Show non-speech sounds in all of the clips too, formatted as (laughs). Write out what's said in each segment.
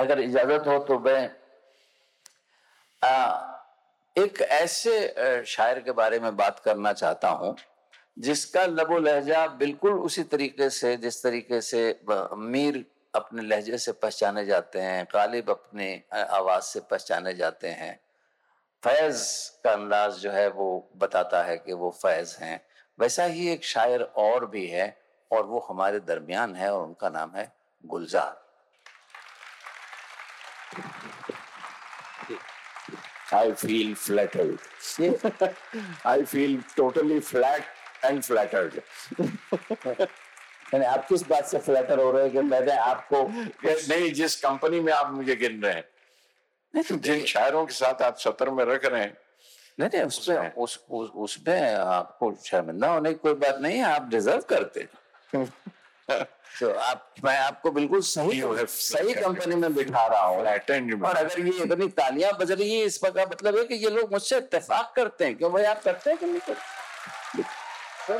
अगर इजाज़त हो तो मैं एक ऐसे शायर के बारे में बात करना चाहता हूँ, जिसका लबो लहजा बिल्कुल उसी तरीके से, जिस तरीके से मीर अपने लहजे से पहचाने जाते हैं, गालिब अपने आवाज़ से पहचाने जाते हैं। फैज का अंदाज जो है वो बताता है कि वो फैज हैं। वैसा ही एक शायर और भी है, और वो हमारे दरमियान है और उनका नाम है गुलजार। I feel flattered. (laughs) I feel totally flat and flattered. यानी आप किस बात से फ्लैटर हो रहे हैं कि मैंने आपको नहीं जिस कंपनी में आप मुझे गिन रहे हैं तो जिन शायरों के साथ आप सत्र में रख रहे हैं नहीं नहीं उसमें उस उसमें आपको शर्मिंदा होने की कोई बात नहीं है आप डिजर्व करते (laughs) तो आप मैं आपको बिल्कुल सही सही कंपनी में बिठा रहा हूँ। और अगर ये इतनी तालियाँ बज रही है इसका का मतलब है कि ये लोग मुझसे इतफाक करते हैं। क्यों भाई आप करते हैं कि नहीं करते?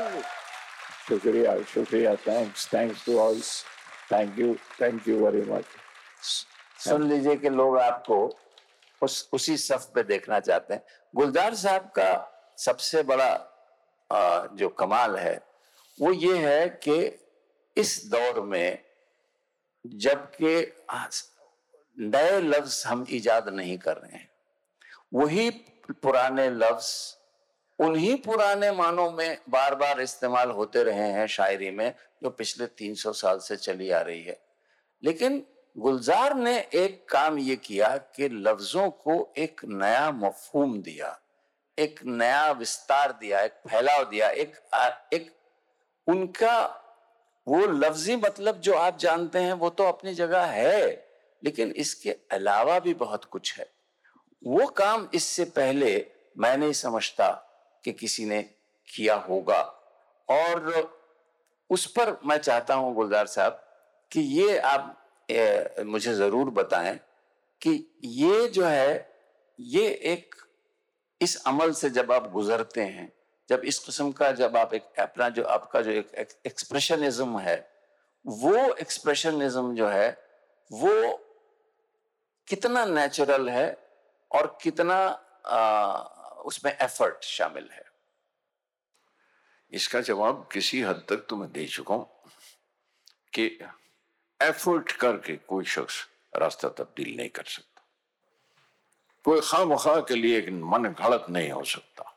शुक्रिया शुक्रिया thanks thanks to all thank you thank you very much सुन लीजिए कि लोग आपको उस उसी सफ पे देखना चाहते हैं। गुलजार साहब का सबसे बड़ा जो कमाल है वो ये है कि इस दौर में जबकि नए लफ्ज हम इजाद नहीं कर रहे हैं, वही पुराने लफ्ज उन्हीं पुराने मानों में बार बार इस्तेमाल होते रहे हैं शायरी में, जो पिछले 300 साल से चली आ रही है। लेकिन गुलजार ने एक काम ये किया कि लफ्जों को एक नया मफहूम दिया, एक नया विस्तार दिया, एक फैलाव दिया, एक एक उनका वो लफ्जी मतलब जो आप जानते हैं वो तो अपनी जगह है लेकिन इसके अलावा भी बहुत कुछ है। वो काम इससे पहले मैं नहीं समझता कि किसी ने किया होगा। और उस पर मैं चाहता हूँ गुलजार साहब कि ये आप ए, मुझे ज़रूर बताएँ कि ये जो है ये एक इस अमल से जब आप गुजरते हैं जब इस किस्म का जब आप एक अपना जो आपका जो एक एक्सप्रेशनिज्म है वो एक्सप्रेशनिज्म जो है वो कितना नेचुरल है और कितना आ, उसमें एफर्ट शामिल है? इसका जवाब किसी हद तक तो मैं दे चुका हूँ कि एफर्ट करके कोई शख्स रास्ता तब्दील नहीं कर सकता। कोई खाम खा के लिए एक मन घड़त नहीं हो सकता।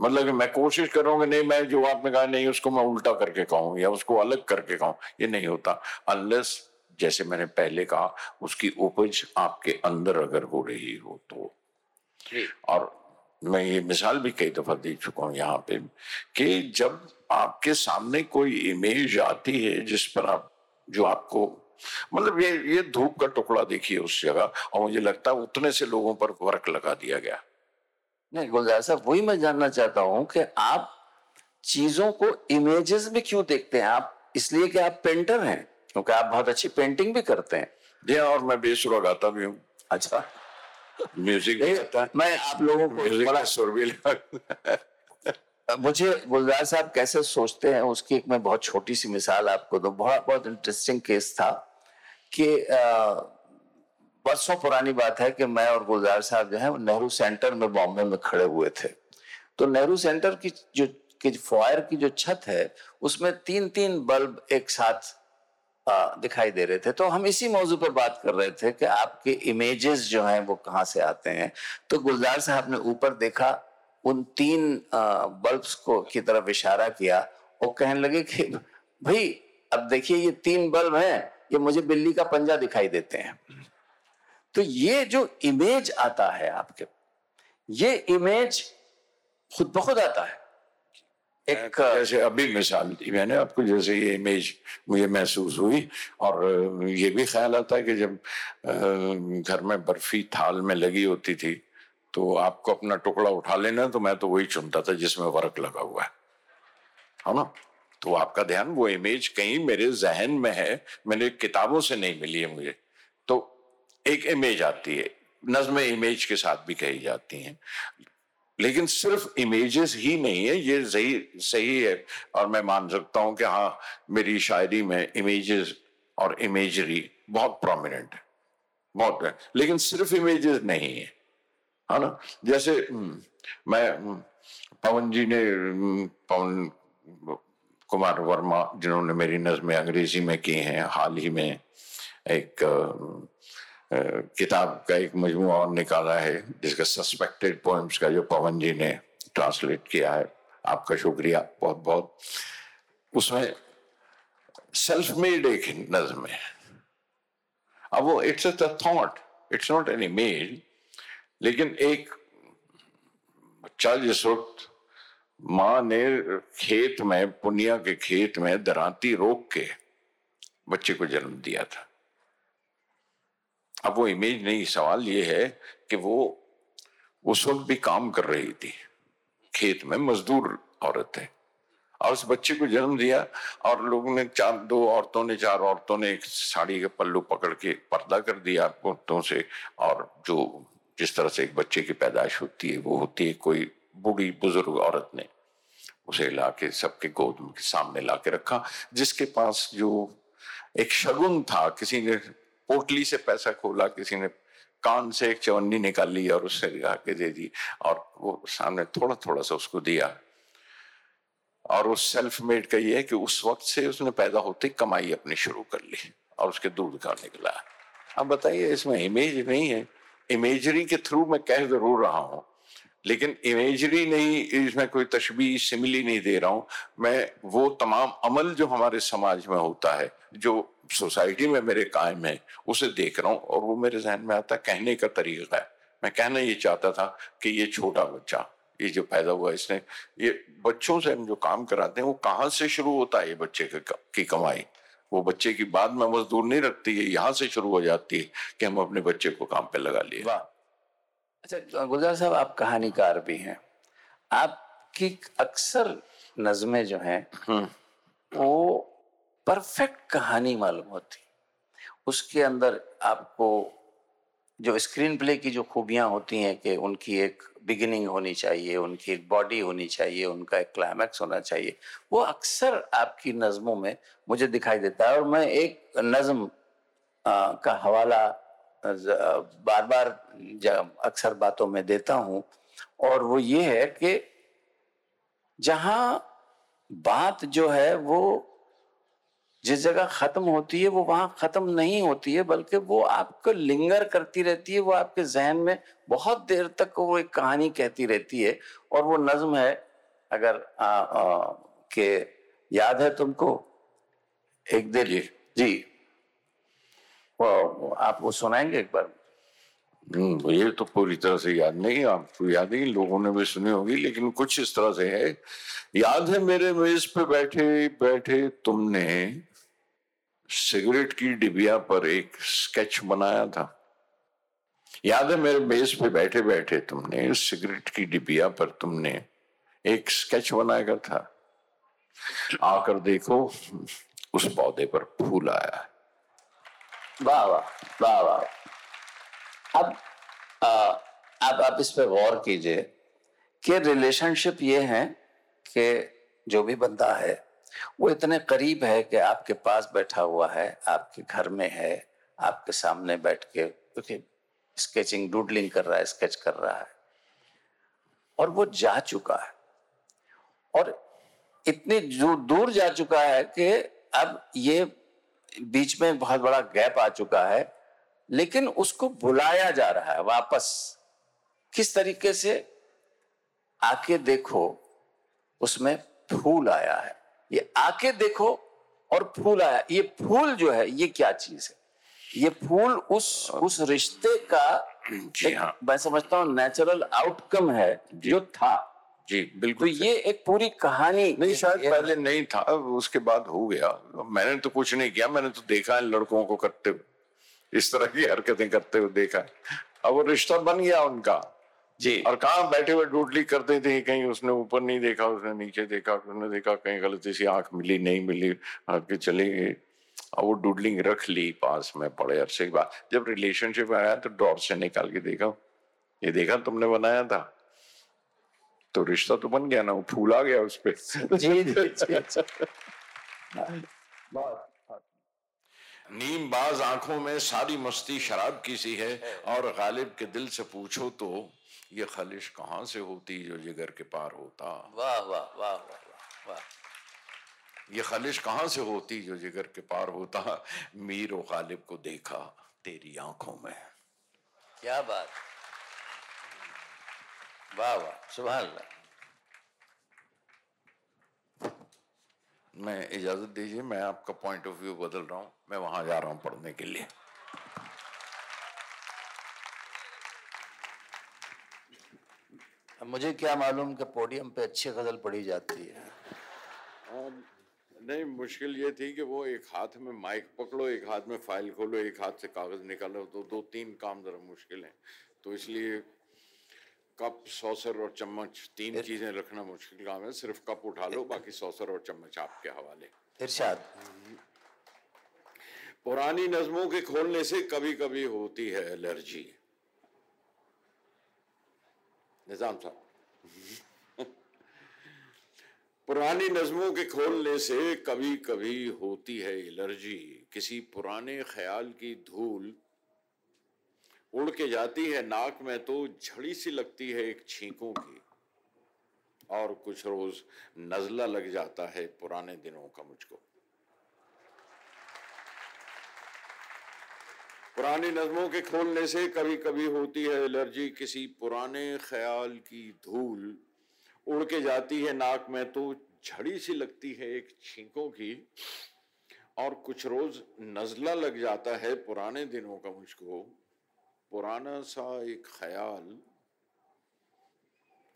मतलब कि मैं कोशिश करूँगा नहीं मैं जो आपने कहा नहीं उसको मैं उल्टा करके कहूँ या उसको अलग करके कहूँ ये नहीं होता। अनलेस जैसे मैंने पहले कहा उसकी उपज आपके अंदर अगर हो रही हो तो। और मैं ये मिसाल भी कई दफ़ा दे चुका हूँ यहाँ पे कि जब आपके सामने कोई इमेज आती है जिस पर आप जो आपको मतलब ये ये धूप का टुकड़ा देखिए उस जगह और मुझे लगता है उतने से लोगों पर वर्क लगा दिया गया। नहीं गुलजार साहब वही मैं जानना चाहता हूँ कि आप चीज़ों को इमेजेस में क्यों देखते हैं? आप इसलिए कि आप पेंटर हैं क्योंकि आप बहुत अच्छी पेंटिंग भी करते हैं। जी हाँ, और मैं बेसुरा गाता भी हूँ। अच्छा। म्यूज़िक मैं आप लोगों को बड़ा सुर भी मुझे गुलजार साहब कैसे सोचते हैं उसकी एक मैं बहुत छोटी सी मिसाल आपको दो। बहुत बहुत इंटरेस्टिंग केस था कि बरसों पुरानी बात है कि मैं और गुलजार साहब जो है नेहरू सेंटर में बॉम्बे में खड़े हुए थे। तो नेहरू सेंटर की जो फायर की जो छत है उसमें तीन तीन बल्ब एक साथ आ, दिखाई दे रहे थे। तो हम इसी मौजू पर बात कर रहे थे कि आपके इमेजेस जो हैं वो कहाँ से आते हैं। तो गुलजार साहब ने ऊपर देखा उन तीन बल्ब्स को की तरफ़ इशारा किया और कहने लगे कि भाई अब देखिए ये तीन बल्ब हैं ये मुझे बिल्ली का पंजा दिखाई देते हैं। तो ये जो इमेज आता है आपके ये इमेज खुद ब खुद आता है। एक जैसे अभी मिसाल दी मैंने आपको जैसे ये इमेज मुझे महसूस हुई और ये भी ख्याल आता है कि जब घर में बर्फ़ी थाल में लगी होती थी तो आपको अपना टुकड़ा उठा लेना तो मैं तो वही चुनता था जिसमें वर्क लगा हुआ है। है ना? तो आपका ध्यान वो इमेज कहीं मेरे जहन में है मैंने किताबों से नहीं मिली है मुझे। तो एक इमेज आती है। नज्म इमेज के साथ भी कही जाती हैं। लेकिन सिर्फ़ इमेजेस ही नहीं है ये सही सही है। और मैं मान सकता हूँ कि हाँ मेरी शायरी में इमेजेस और इमेजरी बहुत प्रोमिनेंट है। बहुत है। लेकिन सिर्फ़ इमेजेस नहीं है। है ना? जैसे हम्म, मैं हम्म, पवन जी ने हम्म, पवन कुमार वर्मा जिन्होंने मेरी नज्म अंग्रेज़ी में की हैं हाल ही में एक किताब का एक मजमुआ और निकाला है, जिसका सस्पेक्टेड पोएम्स का जो पवन जी ने ट्रांसलेट किया है। आपका शुक्रिया बहुत बहुत। उसमें सेल्फ मेड एक नज्म है। अब वो it's a thought it's not an image लेकिन एक बच्चा जिस वक्त माँ ने खेत में, पुनिया के खेत में दराती रोक के बच्चे को जन्म दिया था। अब वो इमेज नहीं, सवाल ये है कि वो, उस वक्त भी काम कर रही थी। खेत में मजदूर औरत है। और उस बच्चे को जन्म दिया और लोगों ने चार, दो औरतों ने, चार औरतों ने एक साड़ी के पल्लू पकड़ के पर्दा कर दिया औरतों से। और जो, जिस तरह से एक बच्चे की पैदाइश होती है, वो होती है, कोई बूढ़ी बुज़ुर्ग औरत ने उसे ला के सबके गोद के सामने ला के रखा, जिसके पास जो एक शगुन था, किसी ने पोटली से पैसा खोला, किसी ने कान से एक चवन्नी निकाल ली और उससे लगा के दे दी और वो सामने थोड़ा थोड़ा सा उसको दिया। और वो सेल्फ मेड का ये है कि उस वक्त से उसने पैदा होते कमाई अपनी शुरू कर ली और उसके दूध का निकला। अब बताइए, इसमें इमेज नहीं है। इमेजरी के थ्रू मैं कह ज़रूर रहा हूँ। लेकिन इमेजरी नहीं, इसमें कोई तशबी सिमिली नहीं दे रहा हूँ। मैं वो तमाम अमल जो हमारे समाज में होता है, जो सोसाइटी में मेरे कायम है, उसे देख रहा हूँ और वो मेरे जहन में आता कहने का तरीका है। मैं कहना ये चाहता था कि ये छोटा बच्चा, ये जो पैदा हुआ इसने, ये बच्चों से हम जो काम कराते हैं, वो कहाँ से शुरू होता है ये बच्चे की कमाई? वो बच्चे की बाद में मजदूर नहीं रखती है, यहाँ से शुरू हो जाती है कि हम अपने बच्चे को काम पे लगा लिए। वाह। अच्छा गुलजार साहब आप कहानीकार भी हैं। आपकी अक्सर नज़में जो हैं हम्म। वो परफेक्ट कहानी मालूम होती। उसके अंदर आपको जो स्क्रीन प्ले की जो खूबियाँ होती हैं कि उनकी एक बिगिनिंग होनी चाहिए उनकी एक बॉडी होनी चाहिए उनका एक क्लाइमैक्स होना चाहिए वो अक्सर आपकी नज़मों में मुझे दिखाई देता है। और मैं एक नज़म का हवाला बार बार अक्सर बातों में देता हूँ। और वो ये है कि जहाँ बात जो है वो जिस जगह खत्म होती है वो वहाँ खत्म नहीं होती है बल्कि वो आपको लिंगर करती रहती है वो आपके जहन में बहुत देर तक वो एक कहानी कहती रहती है। और वो नज्म है अगर आ, आ, के याद है तुमको? एक जी। जी। आप वो सुनाएँगे एक बार? हम्म, ये तो पूरी तरह से याद नहीं आपको याद नहीं लोगों ने भी सुनी होगी लेकिन कुछ इस तरह से है। याद है मेरे मेज पे बैठे बैठे तुमने सिगरेट की डिबिया पर एक स्केच बनाया था। याद है मेरे मेज पे बैठे बैठे तुमने सिगरेट की डिबिया पर तुमने एक स्केच बनाया था। आकर देखो उस पौधे पर फूल आया वाह वाह वाह वाह। अब अब आप इस पर गौर कीजिए कि रिलेशनशिप ये है कि जो भी बंदा है, वो इतने करीब है कि आपके पास बैठा हुआ है, आपके घर में है, आपके सामने बैठ के क्योंकि स्केचिंग डूडलिंग कर रहा है स्केच कर रहा है। और वो जा चुका है। और इतनी दूर जा चुका है कि अब ये बीच में बहुत बड़ा गैप आ चुका है लेकिन उसको बुलाया जा रहा है वापस। किस तरीके से? आके देखो उसमें फूल आया है। ये आके देखो और फूल आया। ये फूल जो है ये क्या चीज़ है? ये फूल उस उस रिश्ते का जी हाँ। मैं समझता हूँ नेचुरल आउटकम है जो था। जी बिल्कुल तो ये एक पूरी कहानी नहीं शायद पहले नहीं था उसके बाद हो गया। मैंने तो कुछ नहीं किया मैंने तो देखा है लड़कों को करते हुए। इस तरह की हरकतें करते हुए देखा है। अब वो रिश्ता बन गया उनका। जी। और कहा बैठे हुए डूडली करते थे कहीं उसने ऊपर नहीं देखा उसने नीचे देखा उसने देखा कहीं गलती से आँख मिली नहीं मिली आगे चले गए और वो डूडलिंग रख ली पास में बड़े अरसे के बाद। जब रिलेशनशिप आया तो डॉर से निकाल के देखा। ये देखा तुमने बनाया था? तो रिश्ता तो बन गया ना वो फूल आ गया उस पर (laughs) जी जी, जी। नीम बाज आँखों में सारी मस्ती शराब की सी है और गालिब के दिल से पूछो तो ये खलिश कहाँ से होती जो जिगर के पार होता? वाह वाह वाह वाह वाह। ये खलिश कहाँ से होती जो जिगर के पार होता? मीर और गालिब को देखा तेरी आँखों में। क्या बात। वाह वाह सुबह मैं इजाज़त दीजिए, मैं आपका पॉइंट ऑफ़ व्यू बदल रहा हूँ, मैं वहाँ जा रहा हूँ पढ़ने के लिए। मुझे क्या मालूम कि पोडियम पे अच्छी गज़ल पढ़ी जाती है। नहीं, मुश्किल ये थी कि वो एक हाथ में माइक पकड़ो, एक हाथ में फ़ाइल खोलो, एक हाथ से कागज़ निकालो तो दो तीन काम जरा मुश्किल है। तो इसलिए कप सौसर और चम्मच तीन चीज़ें रखना मुश्किल काम है सिर्फ़ कप उठा लो बाकी सौसर और चम्मच आपके हवाले। इरशाद। पुरानी नज्मों के खोलने से कभी कभी होती है एलर्जी। निज़ाम साहब। पुरानी नज्मों के खोलने से कभी कभी होती है एलर्जी। किसी पुराने ख्याल की धूल उड़ के जाती है, नाक में तो झड़ी सी लगती है एक छींकों की। और कुछ रोज नजला लग जाता है पुराने दिनों का मुझको। पुरानी नज्मों के खोलने से कभी कभी होती है एलर्जी, किसी पुराने ख्याल की धूल। उड़ के जाती है नाक में तो झड़ी सी लगती है एक छींकों की। और कुछ रोज नजला लग जाता है पुराने दिनों का मुझको। पुराना सा एक ख्याल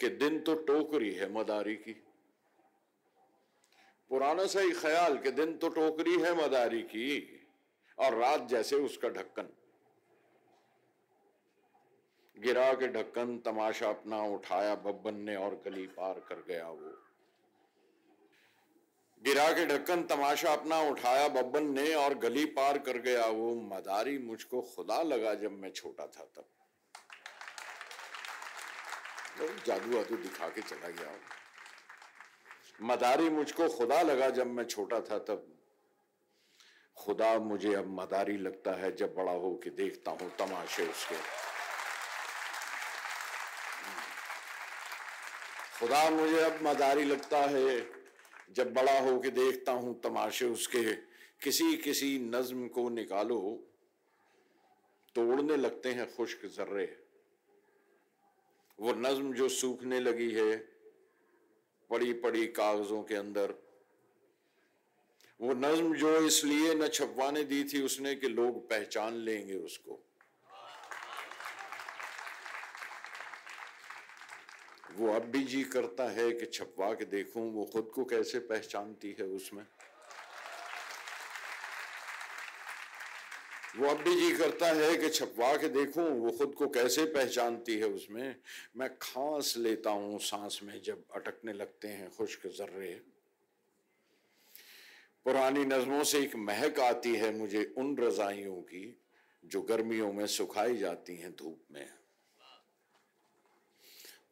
कि दिन तो टोकरी है मदारी की। पुराना सा एक ख्याल कि दिन तो टोकरी है मदारी की और रात जैसे उसका ढक्कन। गिरा के ढक्कन, तमाशा अपना उठाया, बब्बन ने और गली पार कर गया वो। गिरा के ढक्कन तमाशा अपना उठाया बब्बन ने और गली पार कर गया वो मदारी मुझको खुदा लगा जब मैं छोटा था तब। जादू वादू दिखा के चला गया मदारी मुझको खुदा लगा जब मैं छोटा था तब। खुदा मुझे अब मदारी लगता है जब बड़ा हो के देखता हूँ तमाशे उसके। खुदा मुझे अब मदारी लगता है। जब बड़ा हो के देखता हूँ तमाशे उसके किसी किसी नज्म को निकालो, तोड़ने लगते हैं खुश्क जर्रे। वो नज्म जो सूखने लगी है पड़ी पड़ी कागजों के अंदर। वो नज्म जो इसलिए न छपवाने दी थी उसने कि लोग पहचान लेंगे उसको। वो अब भी जी करता है कि छपवा के देखूँ, वो खुद को कैसे पहचानती है उसमें? वो अब भी जी करता है कि छपवा के देखूँ, वो खुद को कैसे पहचानती है उसमें? मैं खांस लेता हूँ सांस में जब अटकने लगते हैं खुश्क जर्रे। पुरानी नज़मों से एक महक आती है मुझे उन रजाइयों की, जो गर्मियों में सुखाई जाती हैं धूप में।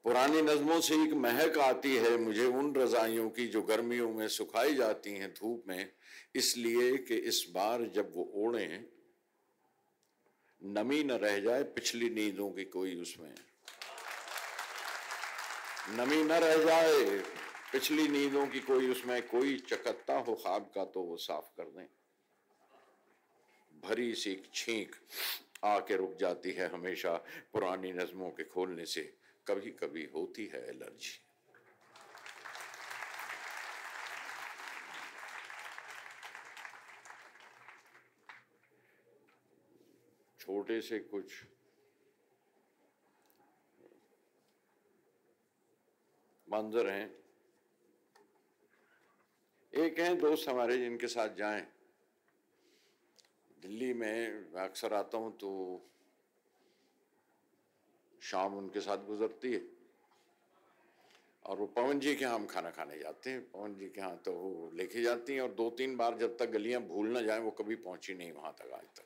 पुरानी नज़मों से एक महक आती है मुझे उन रजाइयों की जो गर्मियों में सुखाई जाती हैं धूप में। इसलिए कि इस बार जब वो ओढ़े, नमी न रह जाए पिछली नींदों की कोई उसमें। नमी न रह जाए पिछली नींदों की कोई उसमें, कोई चकत्ता हो ख्वाब का तो वो साफ़ कर दें। भरी सी छींक आके रुक जाती है हमेशा पुरानी नज्मों के खोलने से। कभी कभी होती है एलर्जी। छोटे से कुछ मंजर हैं। एक हैं दोस्त हमारे जिनके साथ जाएँ। दिल्ली में अक्सर आता हूँ तो शाम उनके साथ गुजरती है। और वो पवन जी के यहाँ हम खाना खाने जाते हैं। पवन जी के यहाँ तो वो लेके जाती हैं और दो तीन बार जब तक गलियाँ भूल ना जाए, वो कभी पहुँची नहीं वहाँ तक आज तक।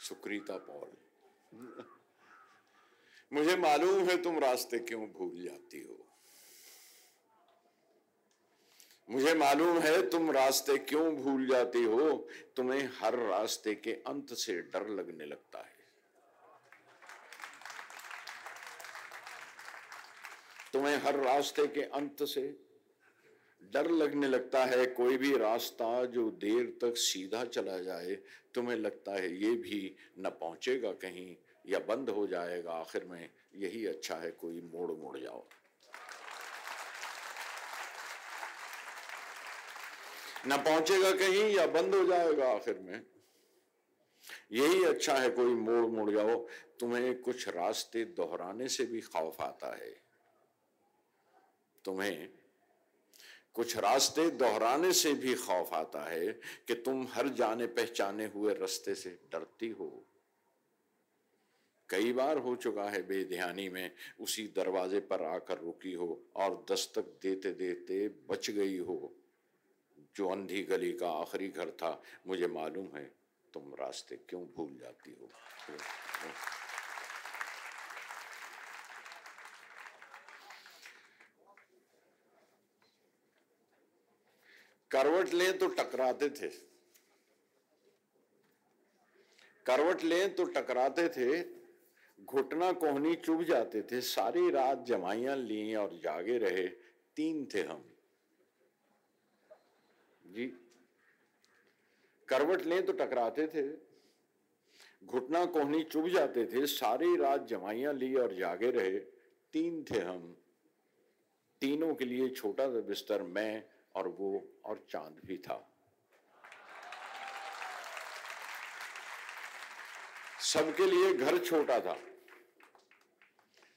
सुक्रीता पॉल। मुझे मालूम है तुम रास्ते क्यों भूल जाती हो। मुझे मालूम है तुम रास्ते क्यों भूल जाती हो। तुम्हें हर रास्ते के अंत से डर लगने लगता है। तुम्हें हर रास्ते के अंत से डर लगने लगता है, कोई भी रास्ता जो देर तक सीधा चला जाए, तुम्हें लगता है ये भी न पहुंचेगा कहीं या बंद हो जाएगा, आखिर में यही अच्छा है, कोई मोड़ मोड़ जाओ। न पहुंचेगा कहीं या बंद हो जाएगा, आखिर में यही अच्छा है, कोई मोड़ मोड़ जाओ। तुम्हें कुछ रास्ते दोहराने से भी खौफ आता है। तुम्हें कुछ रास्ते दोहराने से भी खौफ आता है कि तुम हर जाने पहचाने हुए रास्ते से डरती हो। कई बार हो चुका है बेध्यानी में उसी दरवाजे पर आकर रुकी हो और दस्तक देते देते बच गई हो। जो अंधी गली का आखिरी घर था, मुझे मालूम है तुम रास्ते क्यों भूल जाती हो। करवट लें तो टकराते थे। करवट लें तो टकराते थे, घुटना कोहनी चुभ जाते थे, सारी रात जमाइयाँ ली और जागे रहे, तीन थे हम। जी, करवट लें तो टकराते थे, घुटना कोहनी चुभ जाते थे, सारी रात जमाइयाँ ली और जागे रहे, तीन थे हम। तीनों के लिए छोटा सा बिस्तर मैं और वो, और चाँद भी था। सबके लिए घर छोटा था।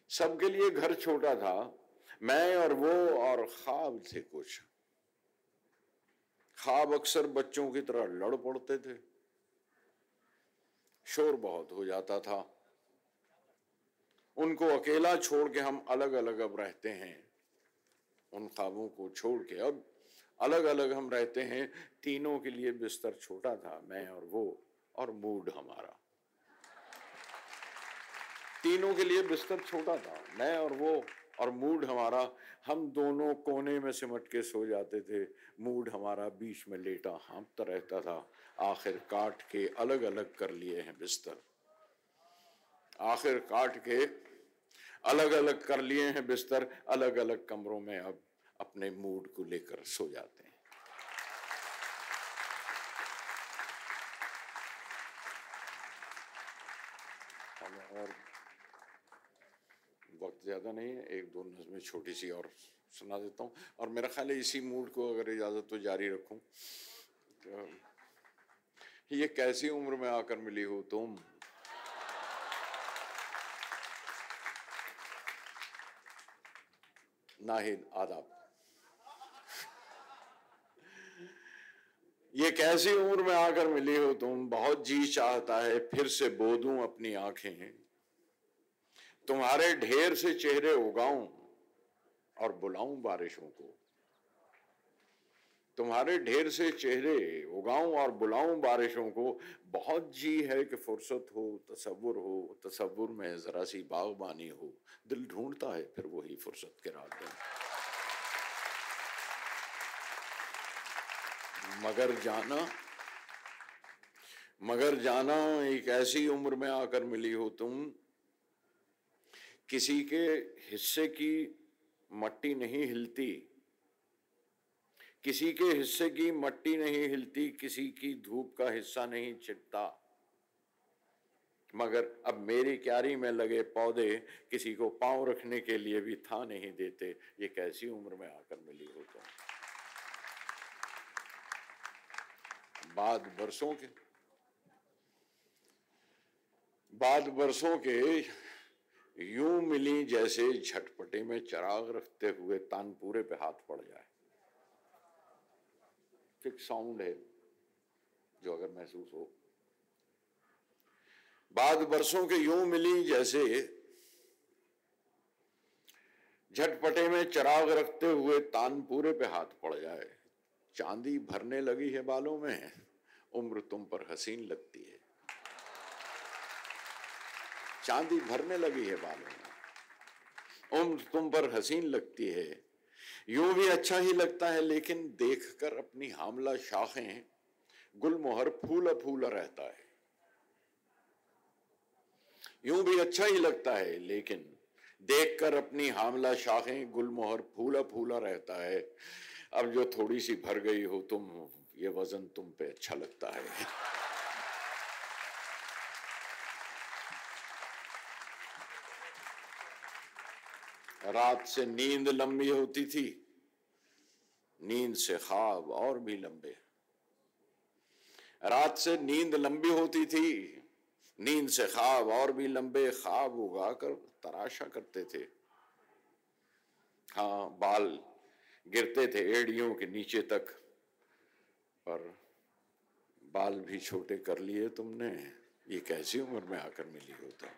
सबके लिए घर छोटा था। मैं और वो और ख्वाब थे कुछ। ख्वाब अक्सर बच्चों की तरह लड़ पड़ते थे। शोर बहुत हो जाता था। उनको अकेला छोड़ के हम अलग अलग अब रहते हैं। उन ख्वाबों को छोड़ के अब अलग अलग हम रहते हैं, तीनों के लिए बिस्तर छोटा था, मैं और वो, और मूड हमारा। तीनों के लिए बिस्तर छोटा था, मैं और वो, और मूड हमारा, हम दोनों कोने में सिमट के सो जाते थे, मूड हमारा बीच में लेटा, हाँपता रहता था, आखिर काट के अलग अलग कर लिए हैं बिस्तर। आखिर काट के अलग अलग कर लिए हैं बिस्तर अलग अलग कमरों में अब अपने मूड को लेकर सो जाते हैं। और वक्त ज़्यादा नहीं है, एक दो नज़में छोटी सी और सुना देता हूँ। और मेरा ख्याल है इसी मूड को अगर इजाज़त तो जारी रखूँ। तो ये कैसी उम्र में आकर मिली हो तुम? नाहिद, आदाब। ये कैसी उम्र में आकर मिली हो तुम? बहुत जी चाहता है, फिर से बोदूं अपनी आँखें। तुम्हारे ढेर से चेहरे उगाऊं और बुलाऊं बारिशों को। तुम्हारे ढेर से चेहरे उगाऊं और बुलाऊं बारिशों को। बहुत जी है कि फुर्सत हो, तसव्वुर हो, तसव्वुर में जरा सी बागबानी हो। दिल ढूंढता है, फिर वही फुर्सत के रात में मगर जाना मगर जाना एक ऐसी उम्र में आकर मिली हो तुम, किसी के हिस्से की मट्टी नहीं हिलती, किसी के हिस्से की मट्टी नहीं हिलती, किसी की धूप का हिस्सा नहीं छिटता मगर अब मेरी क्यारी में लगे पौधे किसी को पाँव रखने के लिए भी था नहीं देते, ये कैसी उम्र में आकर मिली हो तुम? बाद बरसों के। बाद बरसों के यूँ मिली जैसे झटपटे में चराग रखते हुए तानपुरे पे हाथ पड़ जाए। फिक्स साउंड है जो अगर महसूस हो। बाद बरसों के यूँ मिली जैसे झटपटे में चराग रखते हुए तानपुरे पे हाथ पड़ जाए। चांदी भरने लगी है बालों में। उम्र तुम पर हसीन लगती है। चांदी भरने लगी है बालों में। उम्र तुम पर हसीन लगती है। यूँ भी अच्छा ही लगता है, लेकिन देखकर अपनी हामला शाखें गुलमोहर फूला फूला रहता है। यूँ भी अच्छा ही लगता है, लेकिन देखकर अपनी हामला शाखें गुलमोहर फूला फूला रहता है। अब जो थोड़ी सी भर गई हो, तुम ये वज़न तुम पे अच्छा लगता है। रात से नींद लंबी होती थी, नींद से ख्वाब और भी लंबे। रात से नींद लंबी होती थी, नींद से ख्वाब और भी लंबे, ख्वाब उगा कर तराशा करते थे। हाँ बाल गिरते थे एड़ियों के नीचे तक। पर बाल भी छोटे कर लिए तुमने, ये कैसी उम्र में आकर मिली हो तुम?